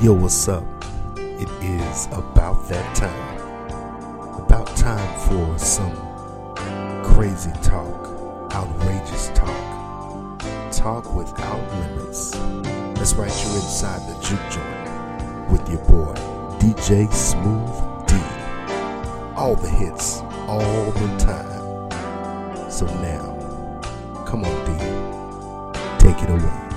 Yo, what's up? It is about that time. About time for some crazy talk, outrageous talk, talk without limits. That's right, you're inside the juke joint with your boy, DJ Smooth D. All the hits, all the time. So now, come on, D, take it away.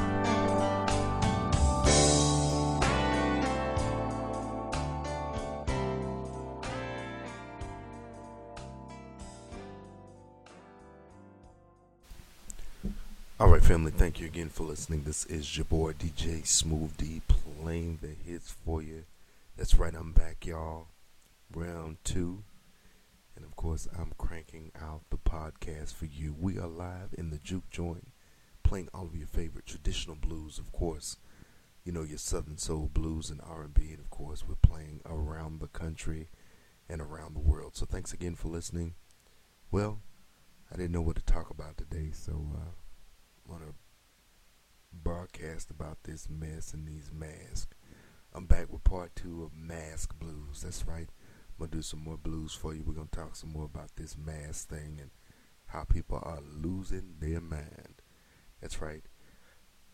Right, family, thank you again for listening. This is your boy DJ Smooth D playing the hits for you. That's right, I'm back, y'all. Round two. And of course, I'm cranking out the podcast for you. We are live in the juke joint, playing all of your favorite traditional blues, of course. You know your Southern Soul blues and R&B, and of course, we're playing around the country and around the world. So thanks again for listening. Well, I didn't know what to talk about today, so uh, want to broadcast about this mess and these masks. I'm back with part two of Mask Blues. That's right. I'm going to do some more blues for you. We're going to talk some more about this mask thing and how people are losing their mind. That's right.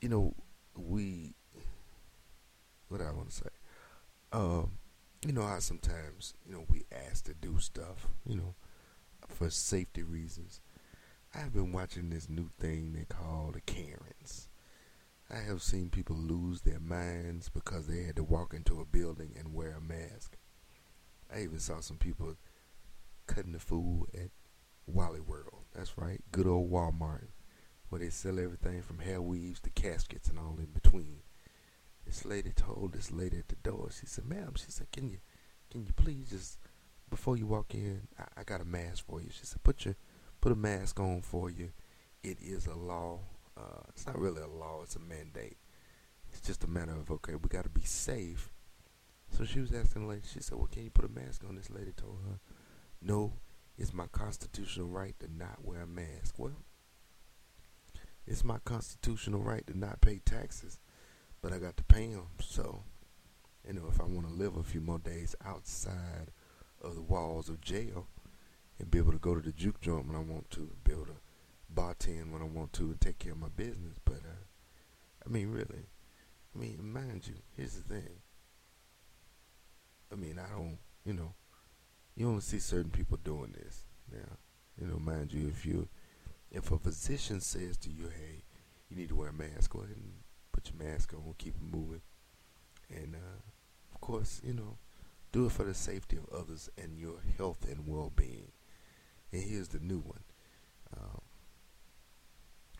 You know, we. What I want to say? Um, you know how sometimes, you know, we ask to do stuff, you know, for safety reasons. I've been watching this new thing they call the Karens. I have seen people lose their minds because they had to walk into a building and wear a mask. I even saw some people cutting the food at Wally World. That's right, good old Walmart, where they sell everything from hair weaves to caskets and all in between. This lady told this lady at the door, she said, "Ma'am," she said, "Can you, can you please just before you walk in, I, I got a mask for you." She said, "Put your put a mask on for you. It is a law. Uh, it's not really a law, it's a mandate. It's just a matter of, okay, we got to be safe. So she was asking the lady, she said, well, can you put a mask on? This lady told her, no, it's my constitutional right to not wear a mask. Well, it's my constitutional right to not pay taxes, but I got to pay them. So, you know, if I want to live a few more days outside of the walls of jail, and be able to go to the juke joint when I want to, be able to bartend when I want to, and take care of my business. But uh, I mean, really, I mean, mind you, here's the thing. I mean, I don't, you know, you only see certain people doing this. Now, you know, mind you, if you, if a physician says to you, hey, you need to wear a mask, go ahead and put your mask on, keep it moving, and uh, of course, you know, do it for the safety of others and your health and well-being. And here's the new one. Um,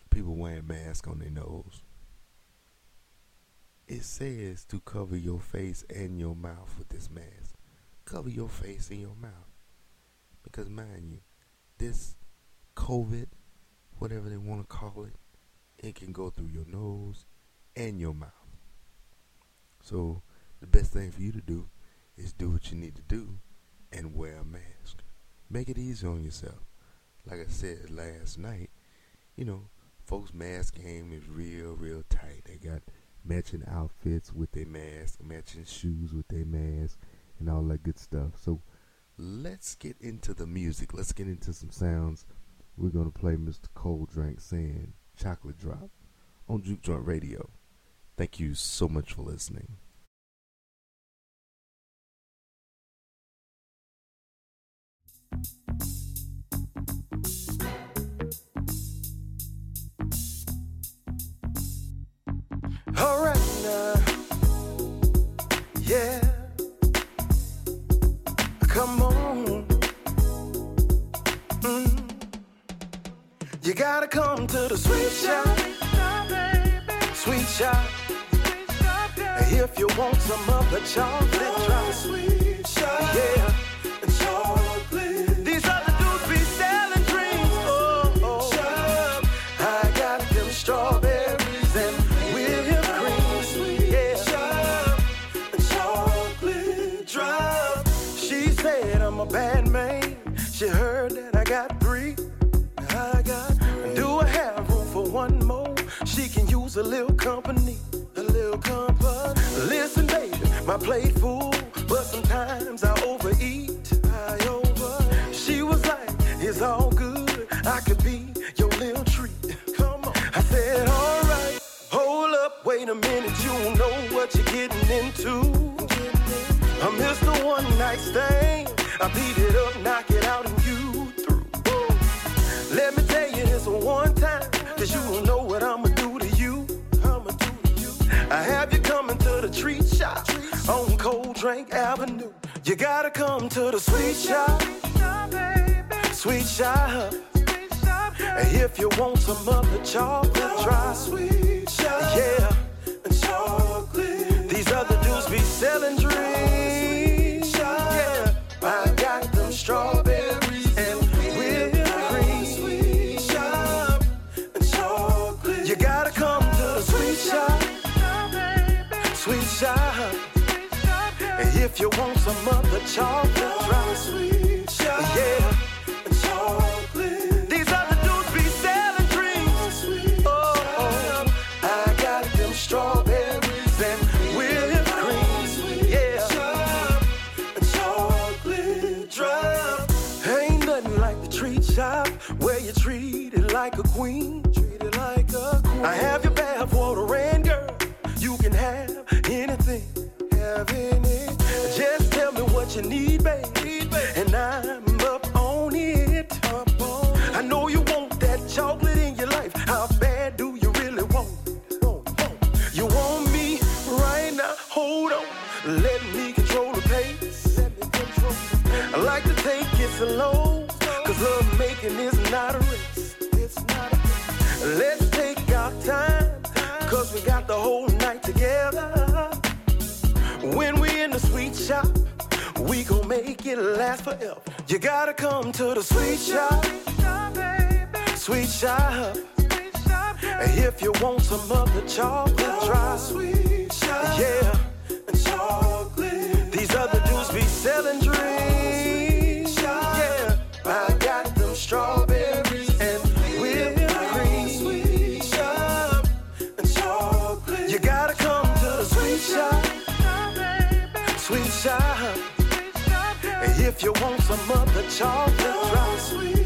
people wearing masks on their nose. It says to cover your face and your mouth with this mask. Cover your face and your mouth. Because mind you, this COVID, whatever they want to call it, it can go through your nose and your mouth. So the best thing for you to do is do what you need to do and wear a mask. Make it easy on yourself. Like I said last night, you know, folks' mask game is real, real tight. They got matching outfits with their mask, matching shoes with their mask, and all that good stuff. So let's get into the music. Let's get into some sounds. We're gonna play Mr. Cold Drink saying Chocolate Drop on Juke Joint Radio. Thank you so much for listening. Yeah. Come on. Mm. You gotta come to the sweet shop, sweet shop. If you want some of the chocolate drop, sweet a little company, a little company. Listen, baby, my plate full, but sometimes treat shop on Cold Drink Avenue. You gotta come to the sweet shop, sweet shop. And if you want some of the chocolate, try sweet shop, yeah. And chocolate. These other dudes be selling drinks. If you want some of the chocolate, try sweet. it'll last forever. You gotta come to the sweet shop, sweet shop. And if you want some of the chocolate, try sweet. You want some of the chocolate drops?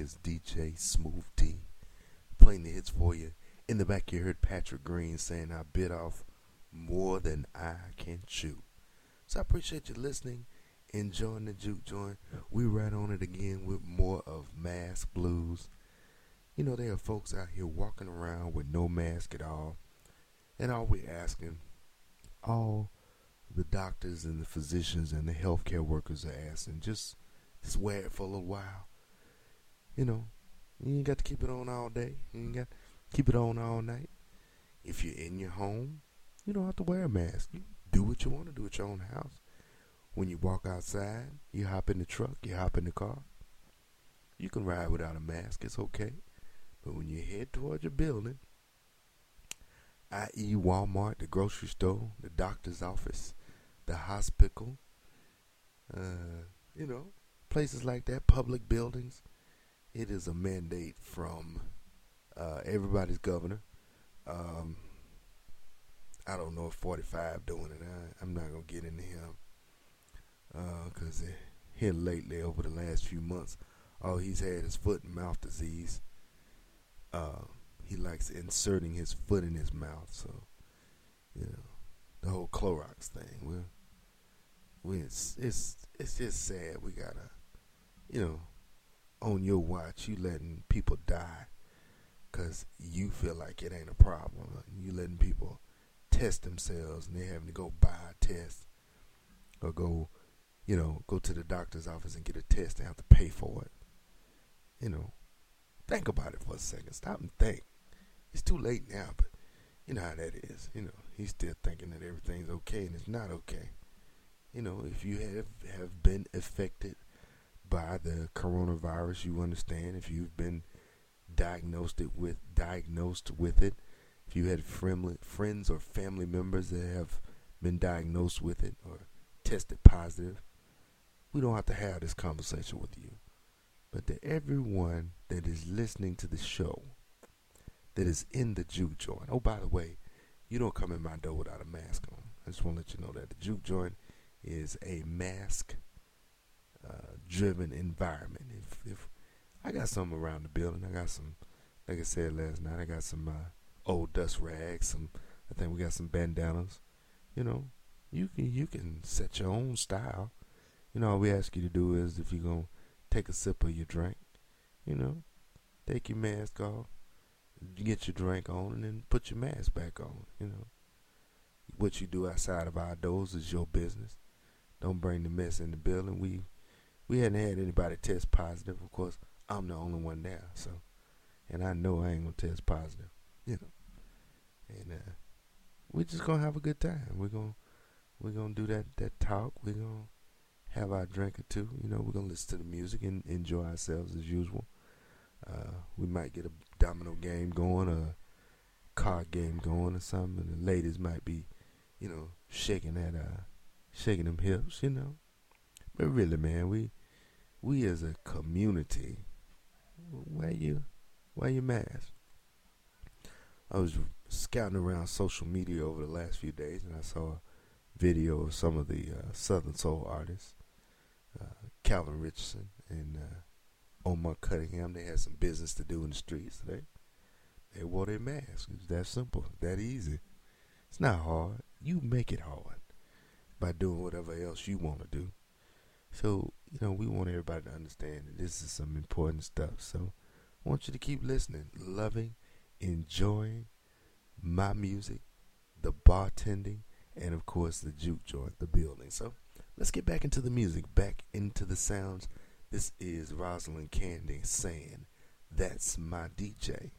Is DJ Smooth D playing the hits for you. In the back, you heard Patrick Green saying, I bit off more than I can chew. So I appreciate you listening, enjoying the juke joint. We right on it again with more of Mask Blues. You know, there are folks out here walking around with no mask at all. And all we're asking, all the doctors and the physicians and the healthcare workers are asking, just just wear it for a little while. You know, you ain't got to keep it on all day. You ain't got to keep it on all night. If you're in your home, you don't have to wear a mask. You do what you want to do at your own house. When you walk outside, you hop in the truck, you hop in the car. You can ride without a mask, it's okay. But when you head towards your building, i.e., Walmart, the grocery store, the doctor's office, the hospital, uh, you know, places like that, public buildings, it is a mandate from uh, everybody's governor. Um, I don't know if 45 doing it. I, I'm not gonna get into him because uh, here lately, over the last few months, all he's had is foot and mouth disease. Uh, he likes inserting his foot in his mouth, so you know the whole Clorox thing. Well, we it's it's it's just sad. We gotta, you know, on your watch, you letting people die because you feel like it ain't a problem. You letting people test themselves and they having to go buy a test or go, you know, go to the doctor's office and get a test and have to pay for it. You know, think about it for a second. Stop and think. It's too late now, but you know how that is. You know, he's still thinking that everything's okay and it's not okay. You know, if you have have been affected by the coronavirus, you understand. If you've been diagnosed it with diagnosed with it, if you had friendly, friends or family members that have been diagnosed with it or tested positive, we don't have to have this conversation with you. But to everyone that is listening to the show, that is in the juke joint. Oh, by the way, you don't come in my door without a mask on. I just want to let you know that the juke joint is a mask uh, driven environment. If, if I got some around the building, I got some, like I said last night, I got some uh, old dust rags. Some, I think we got some bandanas. You know, you can you can set your own style. You know, all we ask you to do is if you're gonna take a sip of your drink, you know, take your mask off, get your drink on, and then put your mask back on. You know, what you do outside of our doors is your business. Don't bring the mess in the building. We we hadn't had anybody test positive. Of course, I'm the only one there, so and I know I ain't gonna test positive. You know, and uh, we're just gonna have a good time. We're gonna we're gonna do that that talk. We're gonna have our drink or two. You know, we're gonna listen to the music and enjoy ourselves as usual. Uh, we might get a domino game going, a card game going, or something. And the ladies might be, you know, shaking that, uh, shaking them hips. You know, but really, man, we we as a community, wear you wear your mask. I was scouting around social media over the last few days, and I saw a video of some of the uh, Southern Soul artists, uh, Calvin Richardson and uh, Omar Cunningham. They had some business to do in the streets. They they wore their masks. It's that simple, that easy. It's not hard. You make it hard by doing whatever else you want to do. So, you know, we want everybody to understand that this is some important stuff. So, I want you to keep listening, loving, enjoying my music, the bartending, and of course the juke joint, the building. So, let's get back into the music, back into the sounds. This is Rosalind Candy saying, That's my DJ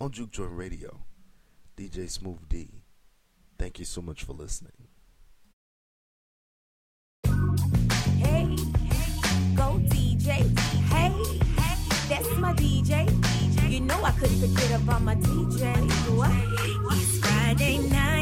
on Juke Joint Radio. DJ Smooth D. Thank you so much for listening. Hey, DJ. Hey, that's my DJ. You know I couldn't forget about my DJ. What? It's Friday night.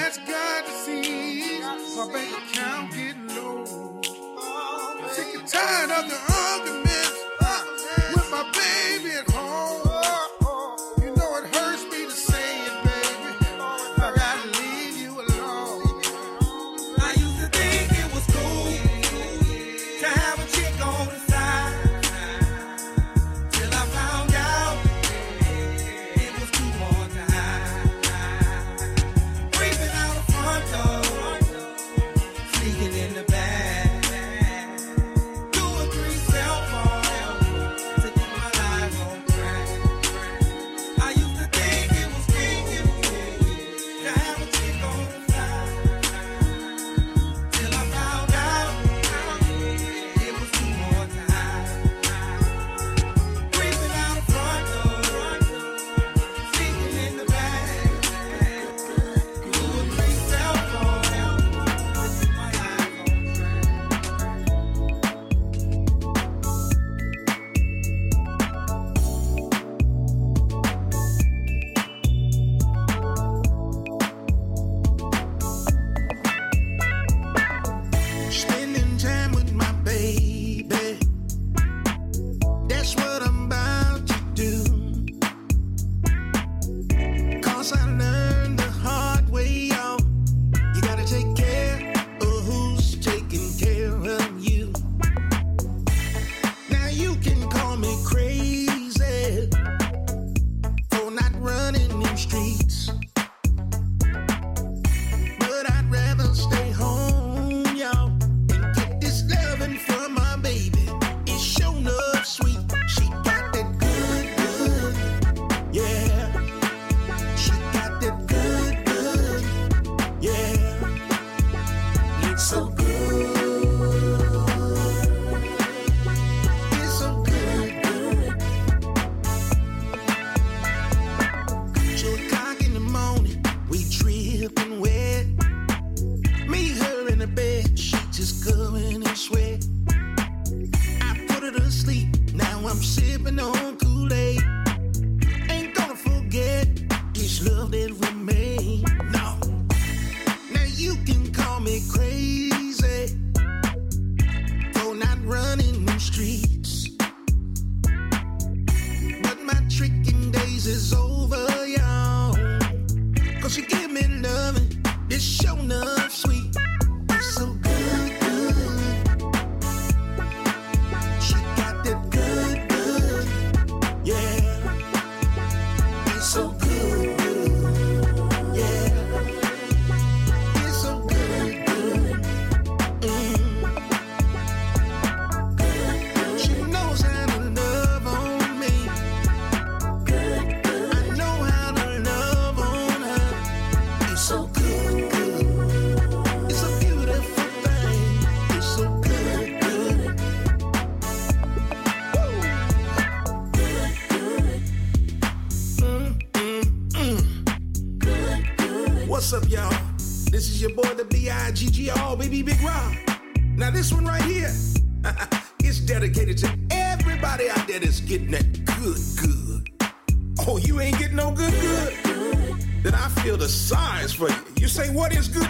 That's God to see. My bank account getting low. Sick and tired of the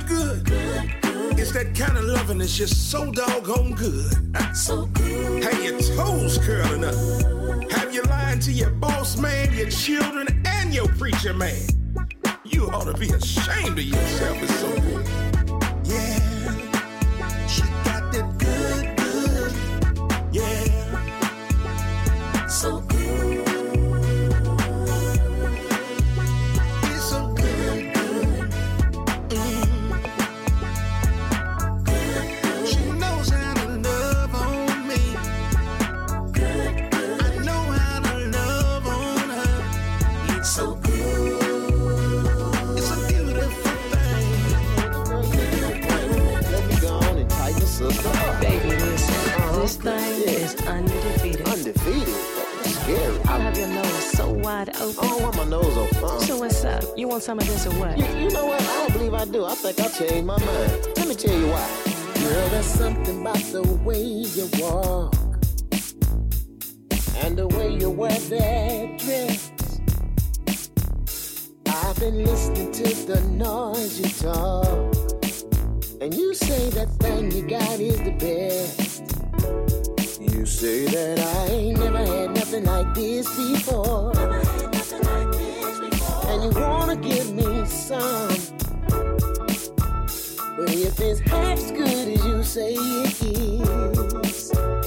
good, good. It's that kind of loving that's just so doggone good. So good. Have your toes curling up. Have you lying to your boss man, your children, and your preacher man. You ought to be ashamed of yourself. It's so good. wide open. I don't want my nose on fire. So what's up? You want some of this or what? You, you, know what? I don't believe I do. I think I changed my mind. Let me tell you why. Girl, there's something about the way you walk and the way you wear that dress. I've been listening to the noise you talk, and you say that thing you got is the best. You say that I ain't never had nothing like this before. Like this before. And you wanna give me some. But if it's half as good as you say it is.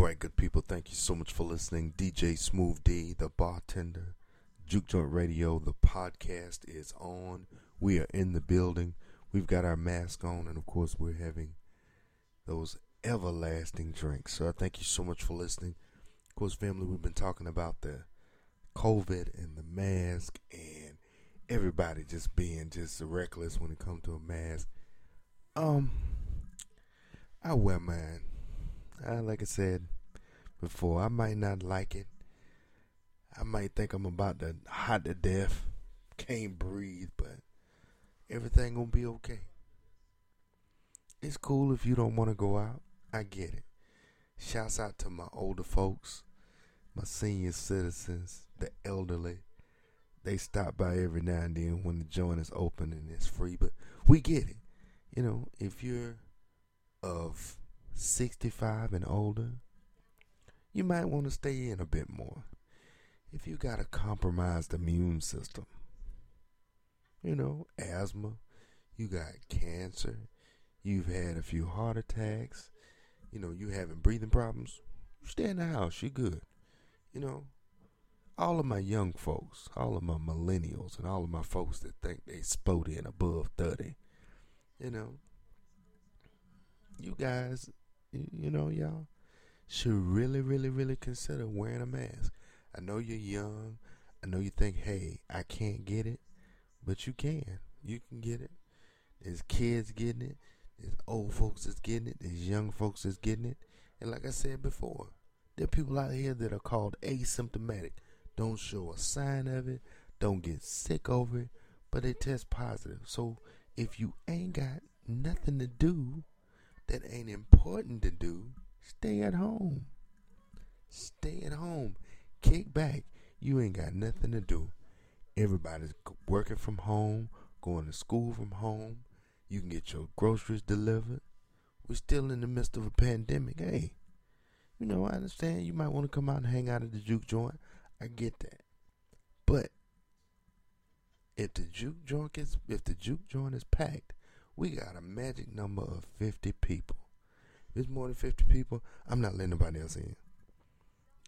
All right, good people. Thank you so much for listening. DJ Smooth D, the bartender, Juke Joint Radio, the podcast is on. We are in the building. We've got our mask on, and of course, we're having those everlasting drinks. So I thank you so much for listening. Of course, family, we've been talking about the COVID and the mask, and everybody just being just reckless when it comes to a mask. Um, I wear mine. Like I said before, I might not like it. I might think I'm about to hot to death, can't breathe, but everything gonna be okay. It's cool if you don't want to go out. I get it. Shouts out to my older folks, my senior citizens, the elderly. They stop by every now and then when the joint is open and it's free, but we get it. You know, if you're of 65 and older, you might want to stay in a bit more. If you got a compromised immune system, you know, asthma, you got cancer, you've had a few heart attacks, you know, you having breathing problems, stay in the house, you're good. You know, all of my young folks, all of my millennials, and all of my folks that think they spotty and above 30, you know, you guys, you, know, y'all should really, really, really consider wearing a mask. I know you're young. I know you think, hey, I can't get it, but you can. You can get it. There's kids getting it. There's old folks that's getting it. There's young folks that's getting it. And like I said before, there are people out here that are called asymptomatic. Don't show a sign of it. Don't get sick over it, but they test positive. So if you ain't got nothing to do that ain't important to do, stay at home. Stay at home. Kick back. You ain't got nothing to do. Everybody's working from home, going to school from home. You can get your groceries delivered. We're still in the midst of a pandemic. Hey, you know, I understand you might want to come out and hang out at the juke joint. I get that. But if the juke joint is if the juke joint is packed, we got a magic number of fifty people. If it's more than fifty people, I'm not letting nobody else in.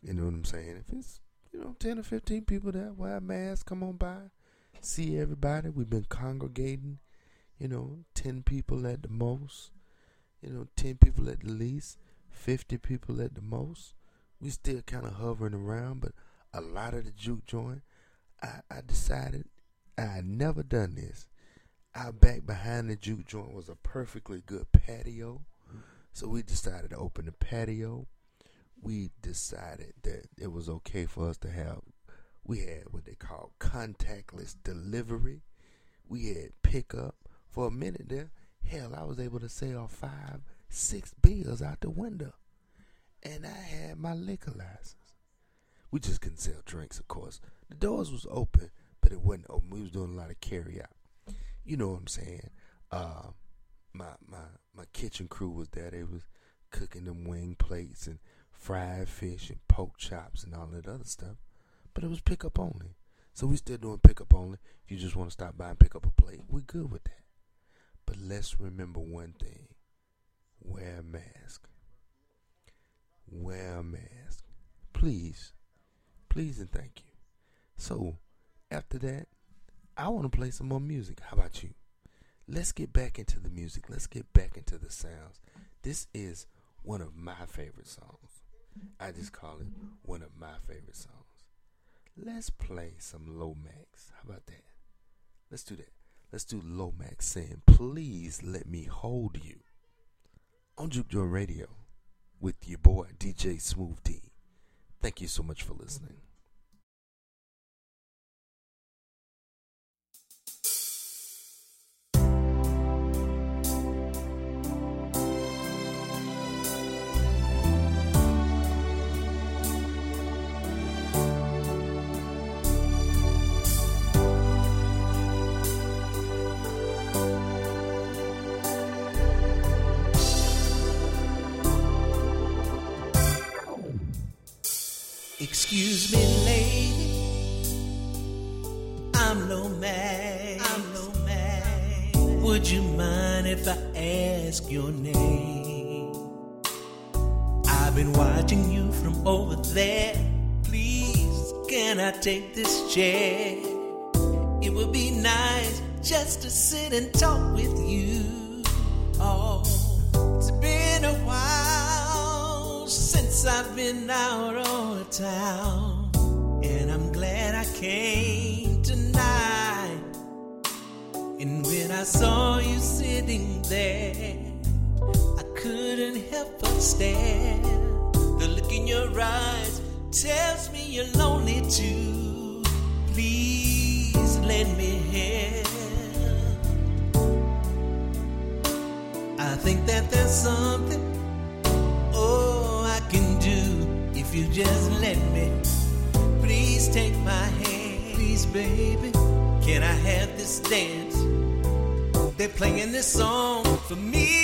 You know what I'm saying? If it's you know ten or fifteen people that wear a mask, come on by, see everybody. We've been congregating, you know, ten people at the most, you know, ten people at the least, fifty people at the most. We still kind of hovering around, but a lot of the juke joint, I, I decided I had never done this. Our back behind the juke joint was a perfectly good patio. So we decided to open the patio. We decided that it was okay for us to have, we had what they call contactless delivery. We had pickup. For a minute there, hell, I was able to sell five, six bills out the window. And I had my liquor license. We just couldn't sell drinks, of course. The doors was open, but it wasn't open. We was doing a lot of carry out. You know what I'm saying? Uh, my my my kitchen crew was there. They was cooking them wing plates and fried fish and pork chops and all that other stuff. But it was pickup only. So we still doing pickup only. If you just want to stop by and pick up a plate, we're good with that. But let's remember one thing. Wear a mask. Wear a mask. Please. Please and thank you. So, after that, I want to play some more music. How about you? Let's get back into the music. Let's get back into the sounds. This is one of my favorite songs. I just call it one of my favorite songs. Let's play some Lomax. How about that? Let's do that. Let's do Lomax saying, Please let me hold you on Juke Joint Radio with your boy DJ Smooth D. Thank you so much for listening. Excuse me, lady. I'm Lomax. I'm Lomax. Would you mind if I ask your name? I've been watching you from over there. Please, can I take this chair? It would be nice just to sit and talk with you. Oh, since I've been out on town, and I'm glad I came tonight. And when I saw you sitting there, I couldn't help but stare. The look in your eyes tells me you're lonely too. Please lend me help. I think that there's something oh just let me. Please take my hand, please, baby. Can I have this dance? They're playing this song for me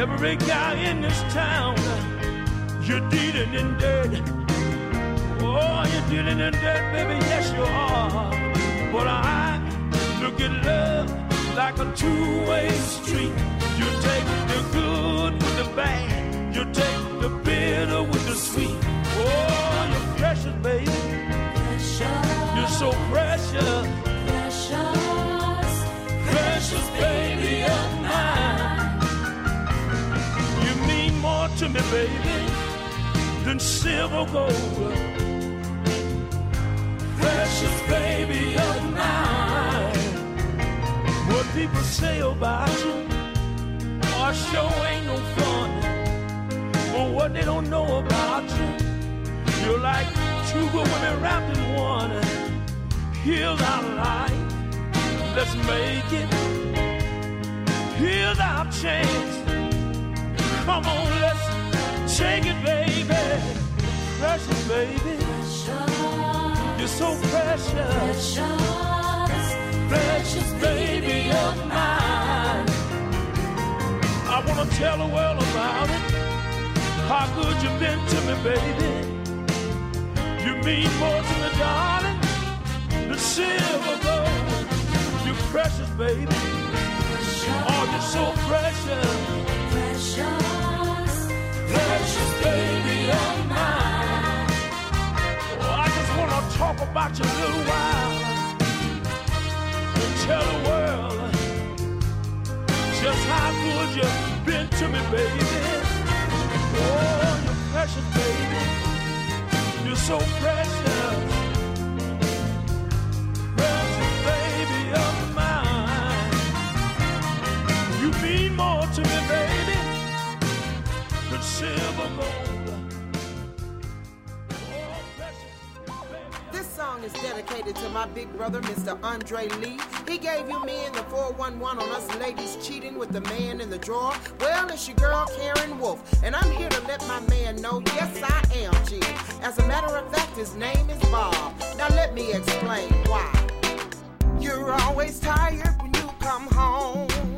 every, guy in this town. You're dealing in dirt. Oh, you're dealing in dirt, baby. Yes, you are. But I look at love like a two-way street. You take the good with the bad. You take the bitter with the sweet. Oh, you're precious, baby. Precious. You're so precious. precious. Precious baby of mine. To me, baby, than silver gold. Precious baby of mine. What people say about you, or sure ain't no fun. But what they don't know about you, you're like two good women wrapped in one. Here's our life, let's make it. Here's our chance. Come on, let's take it, baby. Precious baby, you're so precious. Precious baby of mine. I wanna tell the world about it. How good you've been to me, baby. You mean more to me, darling. The silver gold. You're precious, baby. Oh, you're so precious. About you a little while. And tell the world just how good you've been to me, baby. Oh, you're precious, baby. You're so. Precious to my big brother, Mr. Andre Lee. He gave you me in the 411 on us ladies cheating with the man in the drawer. Well, it's your girl, Karen Wolfe, and I'm here to let my man know, yes, I am G. As a matter of fact, his name is Bob. Now, let me explain why. You're always tired when you come home.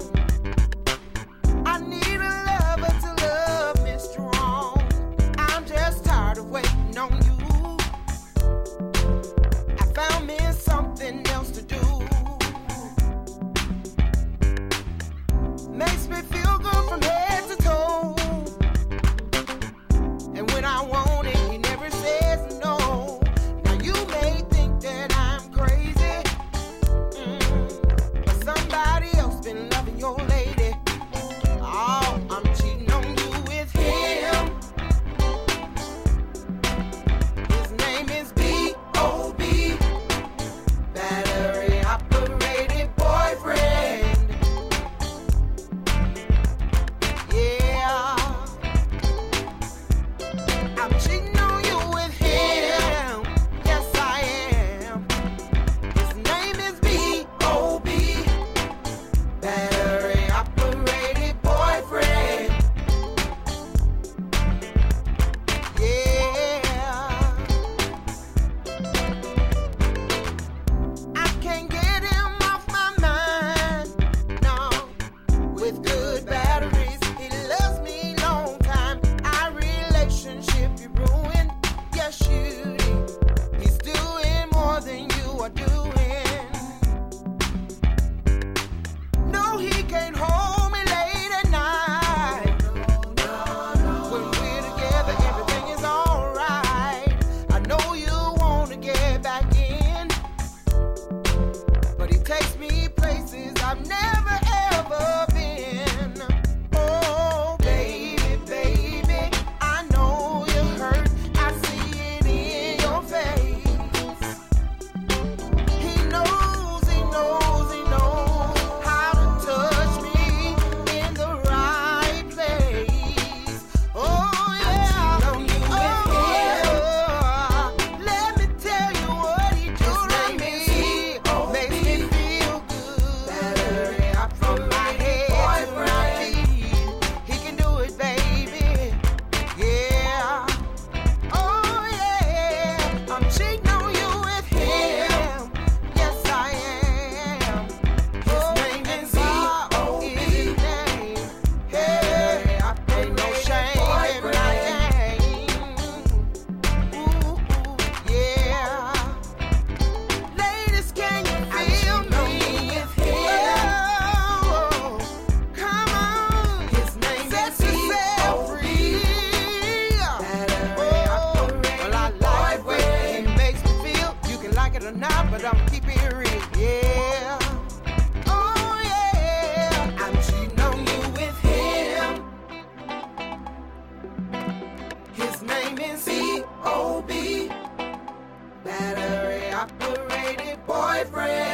boyfriend.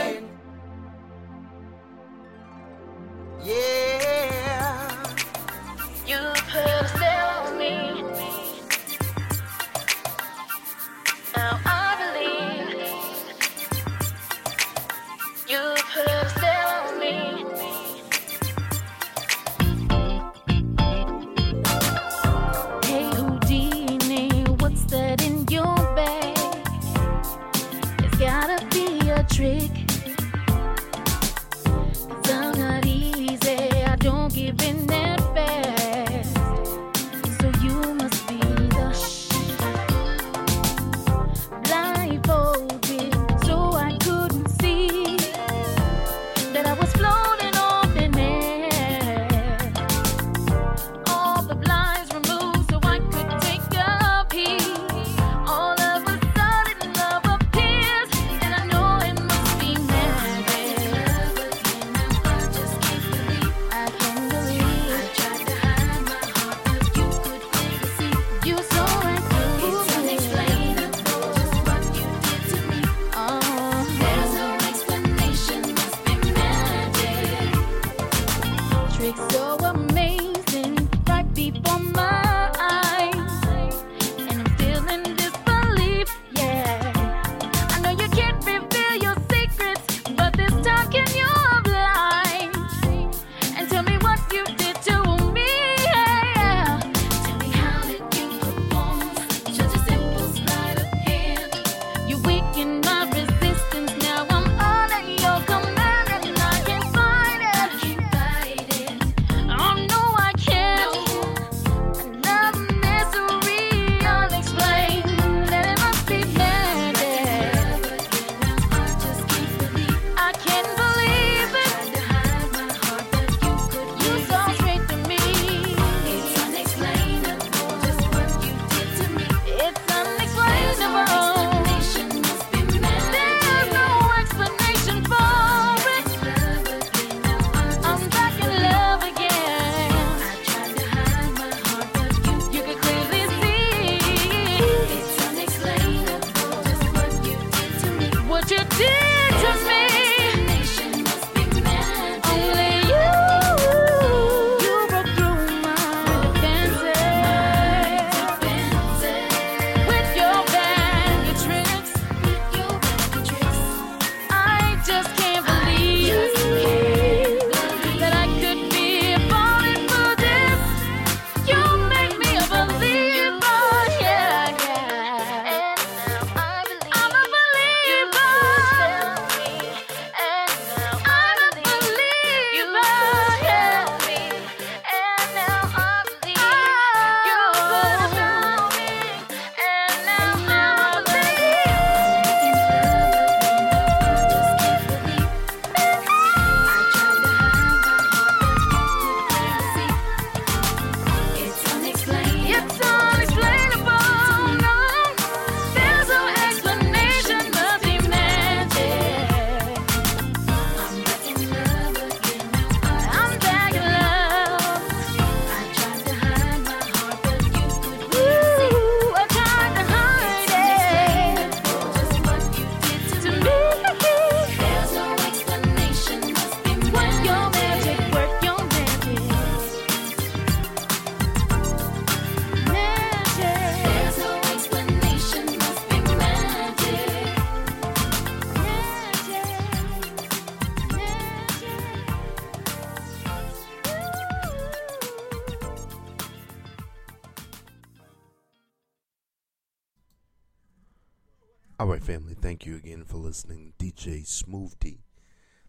Thank you again for listening. DJ Smooth D,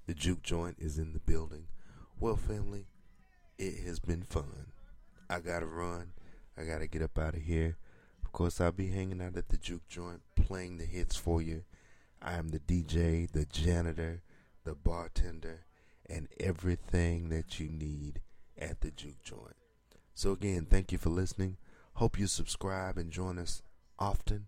the juke joint is in the building. Well, family, it has been fun. I gotta run. I gotta get up out of here. Of course, I'll be hanging out at the juke joint, playing the hits for you. I am the DJ, the janitor, the bartender, and everything that you need at the juke joint. So again, thank you for listening. Hope you subscribe and join us often.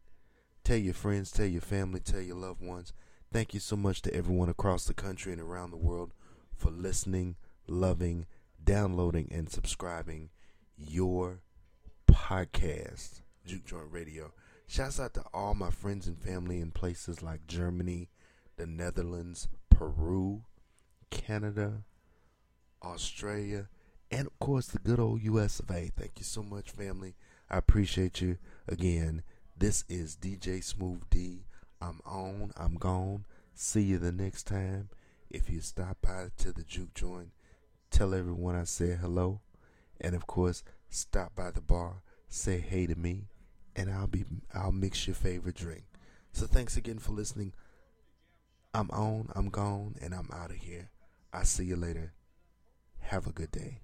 Tell your friends, tell your family, tell your loved ones. Thank you so much to everyone across the country and around the world for listening, loving, downloading, and subscribing your podcast, Juke Joint Radio. Shouts out to all my friends and family in places like Germany, the Netherlands, Peru, Canada, Australia, and of course the good old US of A. Thank you so much, family. I appreciate you. Again, this is DJ Smooth D. I'm on, I'm gone. See you the next time. If you stop by to the juke joint, tell everyone I said hello. And of course, stop by the bar, say hey to me, and I'll be I'll mix your favorite drink. So thanks again for listening. I'm on, I'm gone, and I'm out of here. I'll see you later. Have a good day.